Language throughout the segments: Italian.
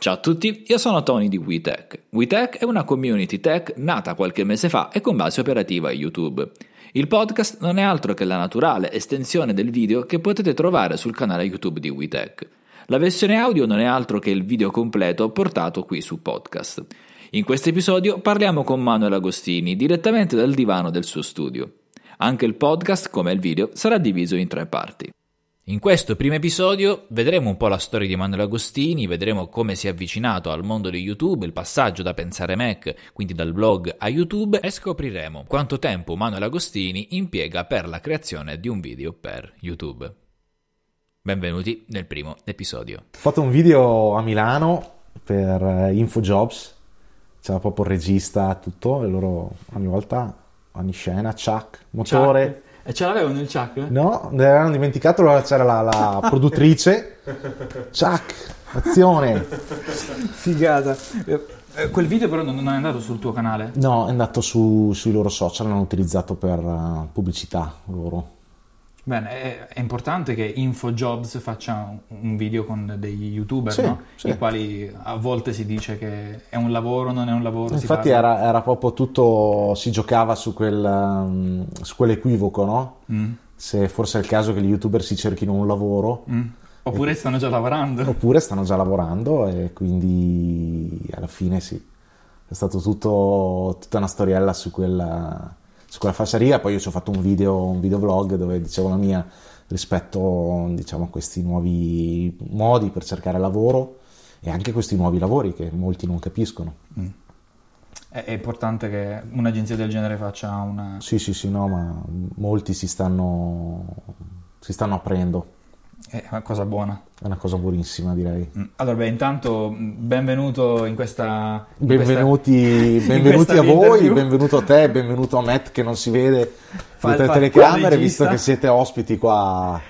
Ciao a tutti, io sono Tony di WeTech. WeTech è una community tech nata qualche mese fa e con base operativa YouTube. Il podcast non è altro che la naturale estensione del video che potete trovare sul canale YouTube di WeTech. La versione audio non è altro che il video completo portato qui su podcast. In questo episodio parliamo con Manuel Agostini direttamente dal divano del suo studio. Anche il podcast, come il video, sarà diviso in tre parti. In questo primo episodio vedremo un po' la storia di Manuel Agostini, vedremo come si è avvicinato al mondo di YouTube, il passaggio da pensare Mac, quindi dal blog a YouTube, e scopriremo quanto tempo Manuel Agostini impiega per la creazione di un video per YouTube. Benvenuti nel primo episodio. Ho fatto un video a Milano per eh, InfoJobs, c'era proprio il regista, tutto, e loro ogni volta ogni scena, Chuck, motore. Chuck. E ce l'avevano il Chuck? No, ne avevano dimenticato, allora c'era la, la produttrice. Chuck, azione. Figata. Eh, Quel video però non è andato sul tuo canale? No, è andato su- sui loro social, l'hanno utilizzato per uh, pubblicità loro. Bene, è, importante che InfoJobs faccia un- video con degli youtuber, Sì, no? sì. I quali a volte si dice che è un lavoro, non è un lavoro. Infatti era, era proprio tutto, si giocava su, quel, um, su quell'equivoco, no? Mm, Se forse è il caso che gli youtuber si cerchino un lavoro, mm. Oppure stanno già lavorando. oppure stanno già lavorando e quindi alla fine sì, è stato tutto, tutta una storiella su quella, su quella fascia Poi io ci ho fatto un video, un video vlog dove dicevo la mia rispetto diciamo, a questi nuovi modi per cercare lavoro e anche questi nuovi lavori che molti non capiscono. È, è importante che un'agenzia del genere faccia una... Sì, sì, sì, no, ma molti si stanno, si stanno aprendo. È una cosa buona. È una cosa buonissima, direi. Mm. Allora, beh, intanto benvenuto in questa... in Benvenuti, questa- benvenuti questa a voi, interview. benvenuto a te, benvenuto a Matt che non si vede dietro le telecamere, visto che siete ospiti qua.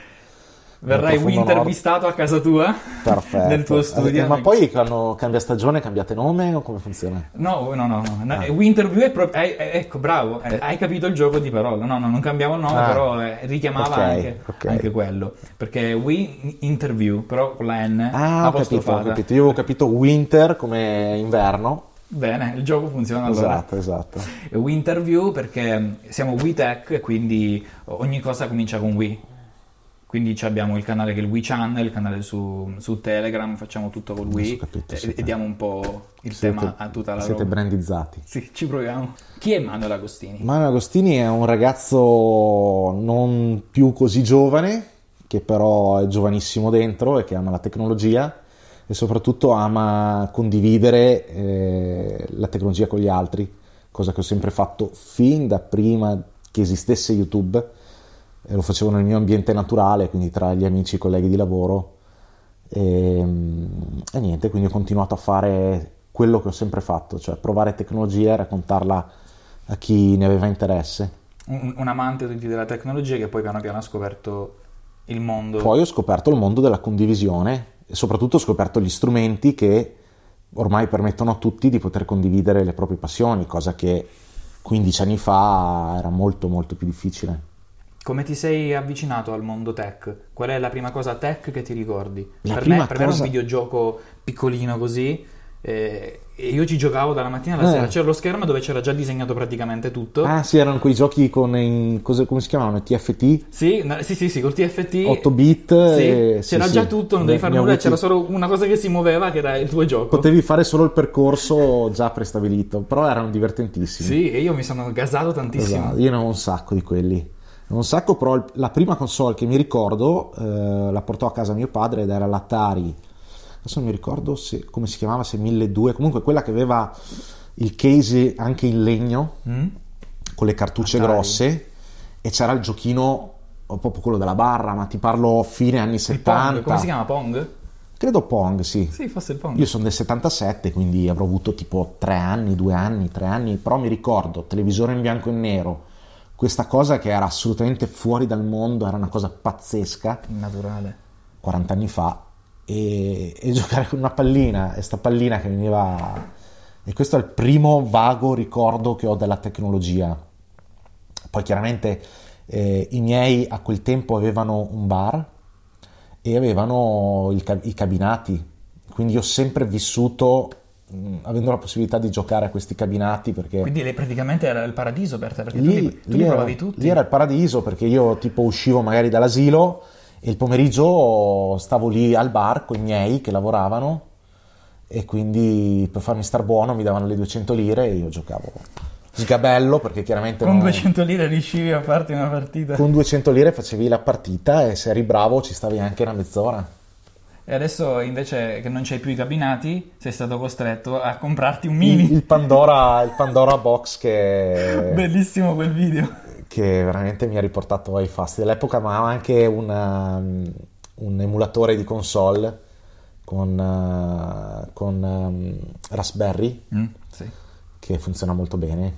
Verrai intervistato a casa tua? Perfetto. Nel tuo studio? Eh, ma poi quando cambia stagione cambiate nome o come funziona? No, no, no, no. Ah. Winterview è proprio... eh, eh, ecco, bravo, eh, hai capito il gioco di parole. No, no, non cambiamo il nome, Ah. però eh, richiamava Ok, anche, ok. anche quello. Perché We Interview, però con la N Ah, ho capito, ho apostrofata. capito. Io avevo capito winter come inverno. Bene, il gioco funziona allora. Esatto, esatto. Winterview perché siamo WeTech e quindi ogni cosa comincia con We. Quindi abbiamo il canale che è il We Channel, il canale su, su Telegram, facciamo tutto con ho capito, e, e diamo un po' il Siete- tema a tutta la Siete brandizzati. Sì, ci proviamo. Chi è Manuel Agostini? Manuel Agostini è un ragazzo non più così giovane, che però è giovanissimo dentro e che ama la tecnologia e soprattutto ama condividere eh, la tecnologia con gli altri, cosa che ho sempre fatto fin da prima che esistesse YouTube. E lo facevo nel mio ambiente naturale, quindi tra gli amici e i colleghi di lavoro. E, e niente, quindi ho continuato a fare quello che ho sempre fatto, cioè provare tecnologia e raccontarla a chi ne aveva interesse. Un, un amante della tecnologia che poi piano piano ha scoperto il mondo. Poi ho scoperto il mondo della condivisione e soprattutto ho scoperto gli strumenti che ormai permettono a tutti di poter condividere le proprie passioni, cosa che 15 anni fa era molto molto più difficile. Come ti sei avvicinato al mondo tech? Qual è la prima cosa tech che ti ricordi? La per, prima me, per me era un cosa- videogioco piccolino così eh, e io ci giocavo dalla mattina alla Eh. sera. C'era lo schermo dove c'era già disegnato praticamente tutto. Ah sì, erano quei giochi con in- cose- come si chiamavano? TFT, Sì, no, sì, sì, sì, col TFT. 8 bit. Sì, e- sì, c'era sì. già tutto, non devi fare nulla, avuti- c'era solo una cosa che si muoveva che era il tuo gioco. Potevi fare solo il percorso già prestabilito, però erano divertentissimi. Sì, e io mi sono gasato tantissimo. Esatto, io ne ho un sacco di quelli. Un sacco, però la prima console che mi ricordo eh, la portò a casa mio padre ed era l'Atari. Adesso non mi ricordo se- come si chiamava, se 1200, comunque quella che aveva il case anche in legno Mm? con le cartucce Atari. grosse e c'era il giochino, proprio quello della barra, ma ti parlo fine anni Il 70. Pong, come si chiama Pong? Credo Pong, sì. Sì, fosse il Pong. Io sono del 77, quindi avrò avuto tipo tre anni, due anni, tre anni, però mi ricordo, televisore in bianco e nero, questa cosa che era assolutamente fuori dal mondo, era una cosa pazzesca, Naturale. 40 anni fa, e, e giocare con una pallina, e sta pallina che veniva... E questo è il primo vago ricordo che ho della tecnologia. Poi chiaramente eh, i miei a quel tempo avevano un bar e avevano il i cabinati quindi ho sempre vissuto avendo la possibilità di giocare a questi cabinati perché Quindi lei praticamente era il paradiso per te, perché tu lì, li, tu li era, provavi tutti. lì era il paradiso perché io tipo uscivo magari dall'asilo e il pomeriggio stavo lì al bar con i miei che lavoravano e quindi per farmi star buono mi davano le 200 lire e io giocavo sgabello perché chiaramente Con non- 200 lire riuscivi a farti una partita. con 200 lire facevi la partita e se eri bravo ci stavi anche una mezz'ora. E adesso invece che non c'hai più i cabinati, sei stato costretto a comprarti un Il, mini. il Pandora, il Pandora Box che, Bellissimo quel video. che veramente mi ha riportato ai fasti dell'epoca, ma anche una- un emulatore di console con, eh, con ehm, Raspberry Mm, sì. che funziona molto bene,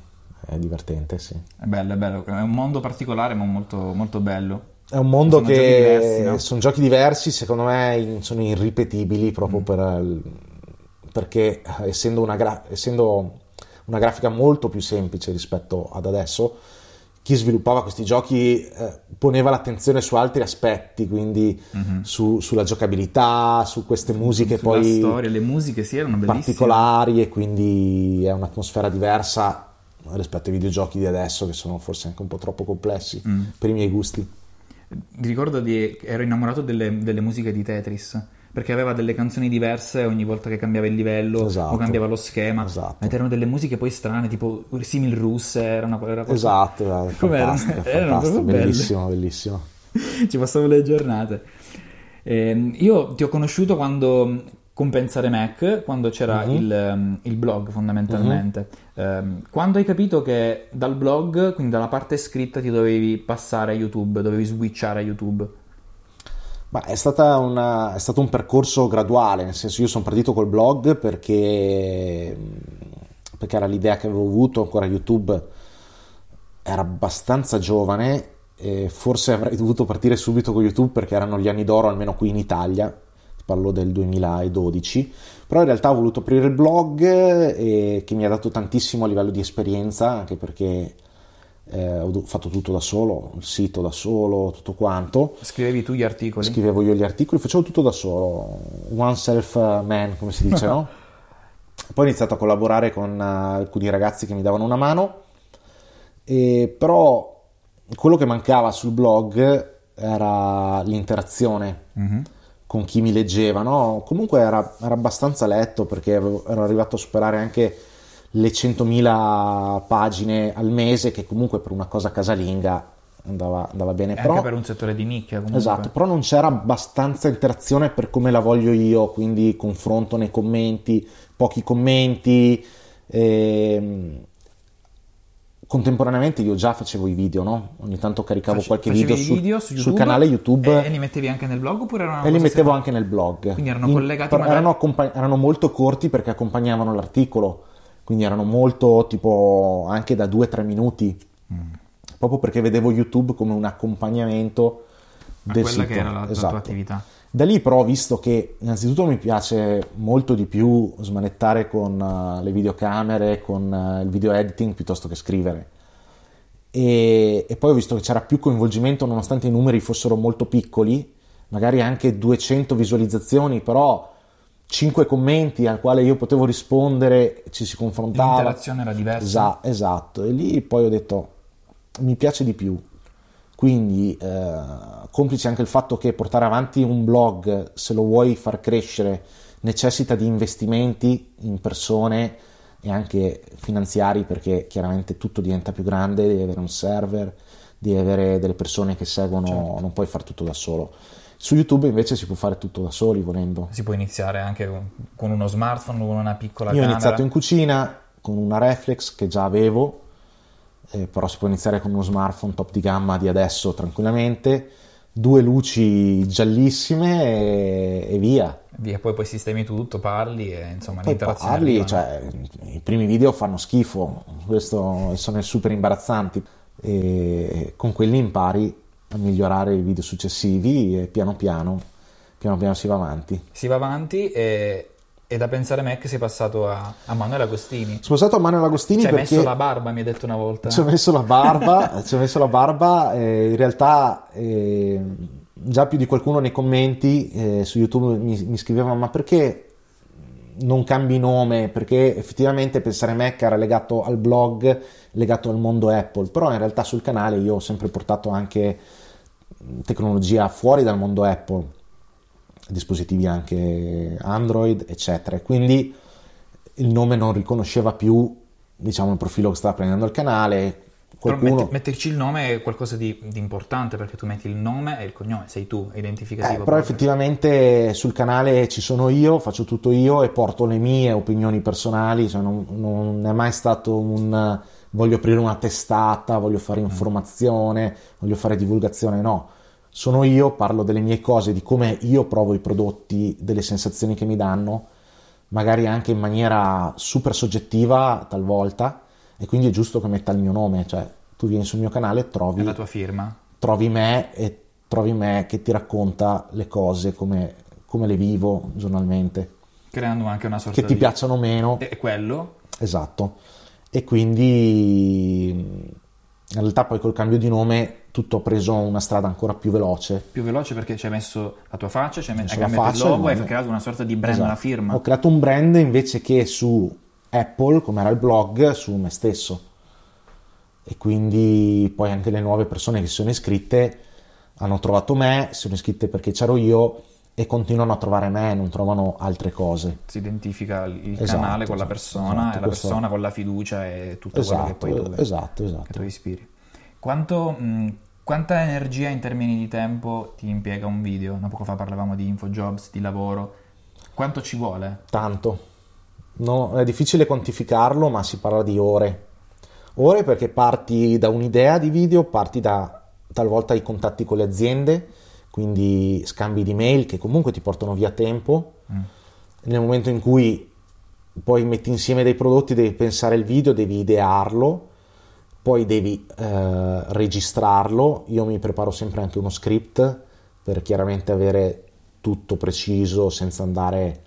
è divertente, sì. È bello, è bello. È un mondo particolare, ma molto, molto bello. È un mondo Sono che giochi diversi, no? sono giochi diversi, secondo me sono irripetibili proprio per il- perché eh, essendo una, gra- essendo una grafica molto più semplice rispetto ad adesso, chi sviluppava questi giochi eh, poneva l'attenzione su altri aspetti, quindi su- sulla giocabilità, su queste musiche Sulla poi storia, le musiche sì, erano bellissime. particolari e quindi è un'atmosfera diversa rispetto ai videogiochi di adesso che sono forse anche un po' troppo complessi Mm. per i miei gusti. Ti ricordo di ero innamorato delle, delle musiche di Tetris. Perché aveva delle canzoni diverse ogni volta che cambiava il livello Esatto. o cambiava lo schema. Esatto. Ed erano delle musiche poi strane, tipo simil russe. Era una, era qualcosa- Esatto, Com'erano? fantastico, Erano proprio belle. bellissimo, bellissimo. Ci passavo le giornate. Ehm, io ti ho conosciuto quando con Pensare Mac, quando c'era Mhm. il, ehm, il blog fondamentalmente. Ehm, quando hai capito che dal blog, quindi dalla parte scritta, ti dovevi passare a YouTube, dovevi switchare a YouTube. Ma è, stata una- è stato un percorso graduale, nel senso io sono partito col blog perché, perché era l'idea che avevo avuto, ancora YouTube era abbastanza giovane e forse avrei dovuto partire subito con YouTube perché erano gli anni d'oro, almeno qui in Italia, parlo del 2012, però in realtà ho voluto aprire il blog e che mi ha dato tantissimo a livello di esperienza, anche perché eh, ho fatto tutto da solo, il sito da solo, tutto quanto. Scrivevi tu gli articoli? Scrivevo io gli articoli, facevo tutto da solo, one self man, come si dice, no? Poi ho iniziato a collaborare con eh, alcuni ragazzi che mi davano una mano, e però quello che mancava sul blog era l'interazione Mhm. Con chi mi leggeva, no? Comunque era, era abbastanza letto perché avevo- ero arrivato a superare anche le 100.000 pagine al mese, che comunque per una cosa casalinga andava, andava bene. Però... Anche per un settore di nicchia comunque. Esatto, però non c'era abbastanza interazione per come la voglio io, quindi confronto nei commenti, pochi commenti. ehm, Contemporaneamente io già facevo i video, no? Ogni tanto caricavo Face- qualche video, sul- video su sul YouTube canale YouTube E, e li mettevi anche nel blog oppure era una e li mettevo separata? anche nel blog. Quindi erano collegati però magari- erano, accompa- erano molto corti perché accompagnavano l'articolo, quindi erano molto tipo anche da 2-3 minuti, Mm. proprio perché vedevo YouTube come un accompagnamento A del quella sito. che era la, la Esatto. tua attività. Da lì però ho visto che innanzitutto mi piace molto di più smanettare con eh, le videocamere, con eh, il video editing piuttosto che scrivere. E, e poi ho visto che c'era più coinvolgimento nonostante i numeri fossero molto piccoli, magari anche 200 visualizzazioni, però 5 commenti al quale io potevo rispondere, ci si confrontava. L'interazione era diversa. Esa- esatto, e lì poi ho detto mi piace di più. Quindi, eh, complice anche il fatto che portare avanti un blog, se lo vuoi far crescere, necessita di investimenti in persone e anche finanziari, perché chiaramente tutto diventa più grande, devi avere un server, devi avere delle persone che seguono, Certo. non puoi fare tutto da solo. Su YouTube invece si può fare tutto da soli volendo. Si può iniziare anche con- uno smartphone, con una piccola Io ho camera. iniziato in cucina con una reflex che già avevo, eh, però si può iniziare con uno smartphone top di gamma di adesso tranquillamente, due luci giallissime e, e via. Via, poi poi sistemi tutto, parli e insomma Poi l'interazione parli, arriva, no? cioè, i primi video fanno schifo, questo sono super imbarazzanti e con quelli impari a migliorare i video successivi e piano piano, piano piano si va avanti. Si va avanti e, e da pensare Mac si è passato a, a Manuel Agostini. Sono stato a Manuel Agostini Ci hai perché... messo la barba, mi hai detto una volta. Ci ho messo la barba, ci ho messo la barba e in realtà eh, già più di qualcuno nei commenti eh, su YouTube mi, mi scriveva ma perché non cambi nome perché effettivamente pensare Mac era legato al blog, legato al mondo Apple, però in realtà sul canale io ho sempre portato anche tecnologia fuori dal mondo Apple, dispositivi anche Android, eccetera. Quindi il nome non riconosceva più diciamo il profilo che stava prendendo il canale, Qualcuno... Metti, metterci il nome è qualcosa di, di, importante perché tu metti il nome e il cognome, sei tu, è identificativo. Eh, però effettivamente sul canale ci sono io, faccio tutto io e porto le mie opinioni personali, cioè non, non, è mai stato un voglio aprire una testata, voglio fare mm. informazione, voglio fare divulgazione, no. Sono io, parlo delle mie cose, di come io provo i prodotti, delle sensazioni che mi danno, magari anche in maniera super soggettiva talvolta e quindi è giusto che metta il mio nome, cioè tu vieni sul mio canale e trovi... È la tua firma. Trovi me e trovi me che ti racconta le cose come, come le vivo giornalmente. Creando anche una sorta che ti piacciono meno. E quello? Esatto. E quindi in realtà poi col cambio di nome tutto ha preso una strada ancora più veloce. Più veloce perché ci hai messo la tua faccia, ci hai, messo, hai cambiato faccia, il logo, hai creato una sorta di brand, esatto. una firma. Ho creato un brand invece che su Apple, come era il blog, su me stesso. E quindi poi anche le nuove persone che si sono iscritte hanno trovato me, si sono iscritte perché c'ero io e continuano a trovare me, non trovano altre cose. Si identifica il esatto, canale con esatto, la persona esatto, e la questo... persona con la fiducia e tutto esatto, quello che poi tu, esatto, esatto. Che tu ispiri. Quanto, mh, quanta energia in termini di tempo ti impiega un video? Da poco fa parlavamo di infojobs, di lavoro. Quanto ci vuole? Tanto No, è difficile quantificarlo, ma si parla di ore. Ore perché parti da un'idea di video, parti da talvolta i contatti con le aziende, quindi scambi di mail che comunque ti portano via tempo. Mm. Nel momento in cui poi metti insieme dei prodotti, devi pensare il video, devi idearlo, poi devi eh, registrarlo. Io mi preparo sempre anche uno script per chiaramente avere tutto preciso senza andare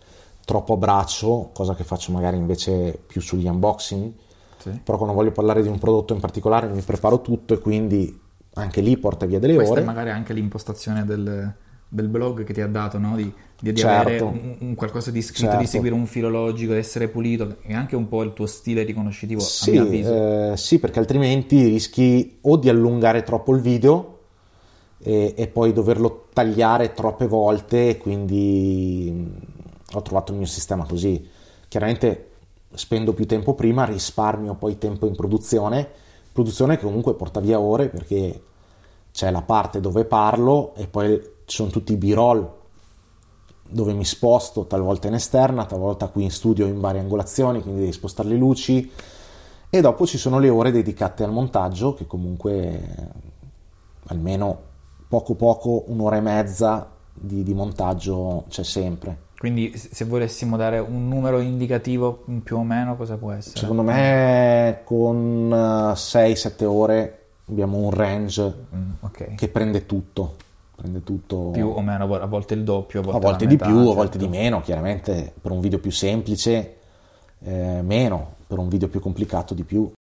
troppo a braccio, cosa che faccio magari invece più sugli unboxing. Sì. Però quando voglio parlare di un prodotto in particolare mi preparo tutto e quindi anche lì porta via delle Questa ore. è magari anche l'impostazione del, del blog che ti ha dato, no? di, di, di certo. avere un, un qualcosa di scritto, certo. di seguire un filo logico, di essere pulito, è anche un po' il tuo stile riconoscitivo. Sì, eh, sì perché altrimenti rischi o di allungare troppo il video e, e poi doverlo tagliare troppe volte e quindi ho trovato il mio sistema così. Chiaramente spendo più tempo prima, risparmio poi tempo in produzione, produzione che comunque porta via ore perché c'è la parte dove parlo e poi ci sono tutti i b-roll dove mi sposto talvolta in esterna, talvolta qui in studio in varie angolazioni, quindi devi spostare le luci e dopo ci sono le ore dedicate al montaggio che comunque almeno poco poco un'ora e mezza di, di montaggio c'è sempre. Quindi se volessimo dare un numero indicativo più o meno cosa può essere? Secondo me con 6-7 ore abbiamo un range mm, okay. che prende tutto. Prende tutto. Più o meno, a volte il doppio, a volte, a volte di metà, più, certo. a volte di meno, chiaramente per un video più semplice eh, meno, per un video più complicato di più.